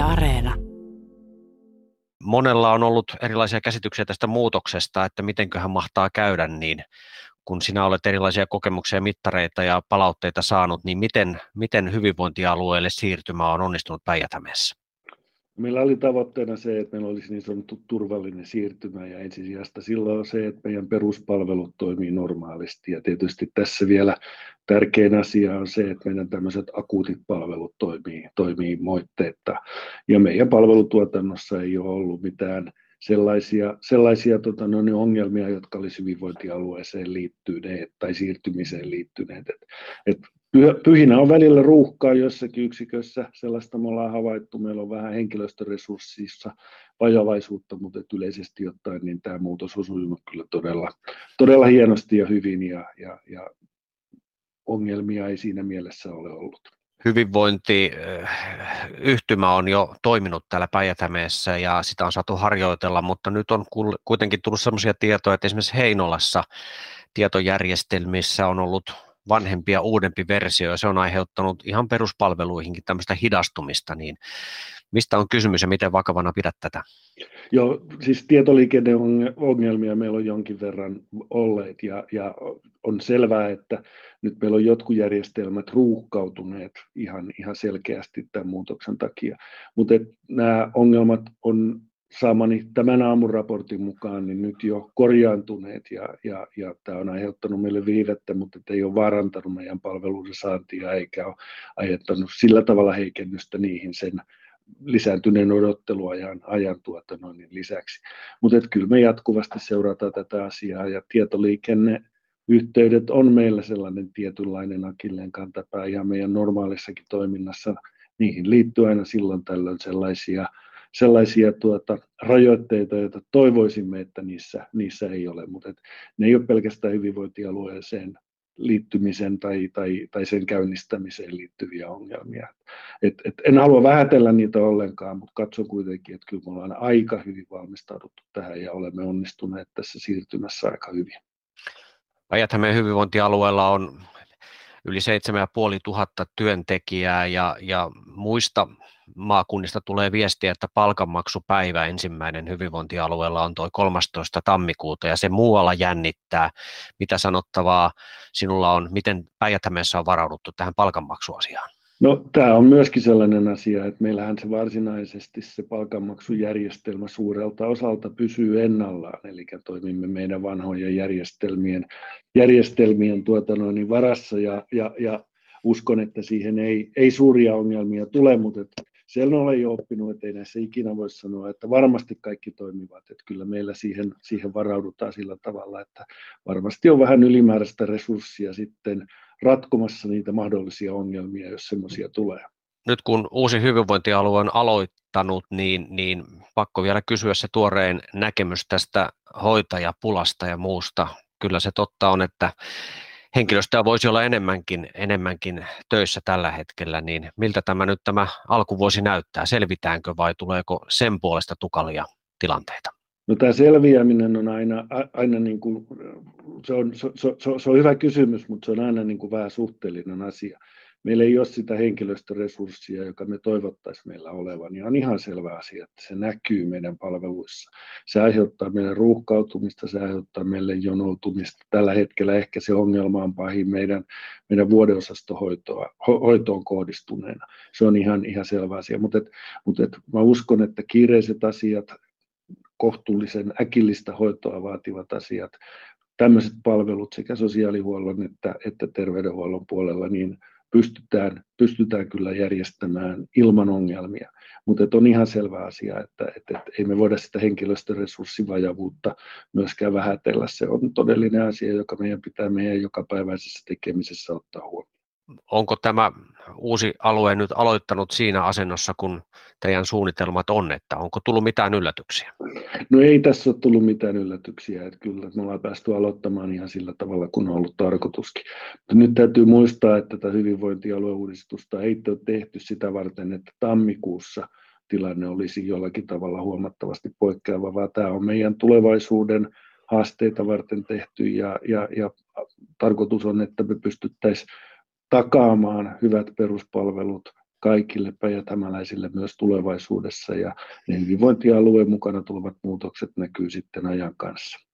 Areena. Monella on ollut erilaisia käsityksiä tästä muutoksesta, että mitenköhän mahtaa käydä, niin kun sinä olet erilaisia kokemuksia, mittareita ja palautteita saanut, niin miten, miten hyvinvointialueelle siirtymä on onnistunut päijät Meillä oli tavoitteena se, että meillä olisi niin sanottu turvallinen siirtymä ja ensisijasta. Silloin on se, että meidän peruspalvelut toimii normaalisti. Ja tietysti tässä vielä tärkein asia on se, että meidän tämmöiset akuutit palvelut toimii, toimii moitteetta. Ja meidän palvelutuotannossa ei ole ollut mitään sellaisia, sellaisia tota, no, niin ongelmia, jotka olisi hyvinvointialueeseen liittyneet tai siirtymiseen liittyneet. Et, et pyhinä on välillä ruuhkaa jossakin yksikössä, sellaista me ollaan havaittu, meillä on vähän henkilöstöresurssissa vajavaisuutta, mutta yleisesti ottaen niin tämä muutos on sujunut kyllä todella, todella hienosti ja hyvin ja, ja, ja ongelmia ei siinä mielessä ole ollut. Hyvinvointiyhtymä on jo toiminut täällä päijät ja sitä on saatu harjoitella, mutta nyt on kuitenkin tullut sellaisia tietoja, että esimerkiksi Heinolassa tietojärjestelmissä on ollut vanhempia uudempi versio ja se on aiheuttanut ihan peruspalveluihinkin tämmöistä hidastumista, niin mistä on kysymys ja miten vakavana pidät tätä? Joo, siis tietoliikenneongelmia meillä on jonkin verran olleet ja, ja on selvää, että nyt meillä on jotkut järjestelmät ruuhkautuneet ihan, ihan selkeästi tämän muutoksen takia, mutta nämä ongelmat on saamani tämän aamun raportin mukaan niin nyt jo korjaantuneet ja, ja, ja tämä on aiheuttanut meille viivettä, mutta ei ole vaarantanut meidän palveluiden saantia eikä ole aiheuttanut sillä tavalla heikennystä niihin sen lisääntyneen odotteluajan ajan tuotannoinnin lisäksi. Mutta kyllä me jatkuvasti seurataan tätä asiaa ja tietoliikenne yhteydet on meillä sellainen tietynlainen akilleen kantapää ja meidän normaalissakin toiminnassa niihin liittyy aina silloin tällöin sellaisia, sellaisia tuota, rajoitteita, joita toivoisimme, että niissä, niissä ei ole, mutta ne ei ole pelkästään hyvinvointialueeseen liittymisen tai, tai, tai sen käynnistämiseen liittyviä ongelmia. Et, et en halua vähätellä niitä ollenkaan, mutta katson kuitenkin, että kyllä me ollaan aika hyvin valmistauduttu tähän ja olemme onnistuneet tässä siirtymässä aika hyvin. päijät hyvinvointialueella on yli 7500 työntekijää ja, ja muista maakunnista tulee viestiä, että palkanmaksupäivä ensimmäinen hyvinvointialueella on tuo 13. tammikuuta ja se muualla jännittää. Mitä sanottavaa sinulla on, miten päijät on varauduttu tähän palkanmaksuasiaan? No tämä on myöskin sellainen asia, että meillähän se varsinaisesti se palkanmaksujärjestelmä suurelta osalta pysyy ennallaan, eli toimimme meidän vanhojen järjestelmien, järjestelmien tuota noin, varassa ja, ja, ja uskon, että siihen ei, ei suuria ongelmia tule, mutta sen olen jo oppinut, että ei näissä ikinä voi sanoa, että varmasti kaikki toimivat, että kyllä meillä siihen, siihen varaudutaan sillä tavalla, että varmasti on vähän ylimääräistä resurssia sitten ratkomassa niitä mahdollisia ongelmia, jos semmoisia tulee. Nyt kun uusi hyvinvointialue on aloittanut, niin, niin pakko vielä kysyä se tuorein näkemys tästä hoitajapulasta ja muusta. Kyllä se totta on, että henkilöstöä voisi olla enemmänkin, enemmänkin töissä tällä hetkellä, niin miltä tämä nyt tämä alkuvuosi näyttää? Selvitäänkö vai tuleeko sen puolesta tukalia tilanteita? No tämä selviäminen on aina, aina niin kuin, se, on, se, se, se on hyvä kysymys, mutta se on aina niin kuin vähän suhteellinen asia meillä ei ole sitä henkilöstöresurssia, joka me toivottaisiin meillä olevan, niin on ihan selvä asia, että se näkyy meidän palveluissa. Se aiheuttaa meidän ruuhkautumista, se aiheuttaa meille jonoutumista. Tällä hetkellä ehkä se ongelma on pahin meidän, meidän vuodeosastohoitoon hoitoon kohdistuneena. Se on ihan, ihan selvä asia, mutta, et, mutta et mä uskon, että kiireiset asiat, kohtuullisen äkillistä hoitoa vaativat asiat, tämmöiset palvelut sekä sosiaalihuollon että, että terveydenhuollon puolella, niin pystytään, pystytään kyllä järjestämään ilman ongelmia. Mutta on ihan selvä asia, että, että, että ei me voida sitä henkilöstöresurssivajavuutta myöskään vähätellä. Se on todellinen asia, joka meidän pitää meidän jokapäiväisessä tekemisessä ottaa huomioon onko tämä uusi alue nyt aloittanut siinä asennossa, kun teidän suunnitelmat on, että onko tullut mitään yllätyksiä? No ei tässä ole tullut mitään yllätyksiä, että kyllä me ollaan päästy aloittamaan ihan sillä tavalla, kun on ollut tarkoituskin. Mutta nyt täytyy muistaa, että tätä hyvinvointialueuudistusta ei ole tehty sitä varten, että tammikuussa tilanne olisi jollakin tavalla huomattavasti poikkeava, vaan tämä on meidän tulevaisuuden haasteita varten tehty ja, ja, ja tarkoitus on, että me pystyttäisiin takaamaan hyvät peruspalvelut kaikille päijätämäläisille myös tulevaisuudessa ja ne hyvinvointialueen mukana tulevat muutokset näkyy sitten ajan kanssa.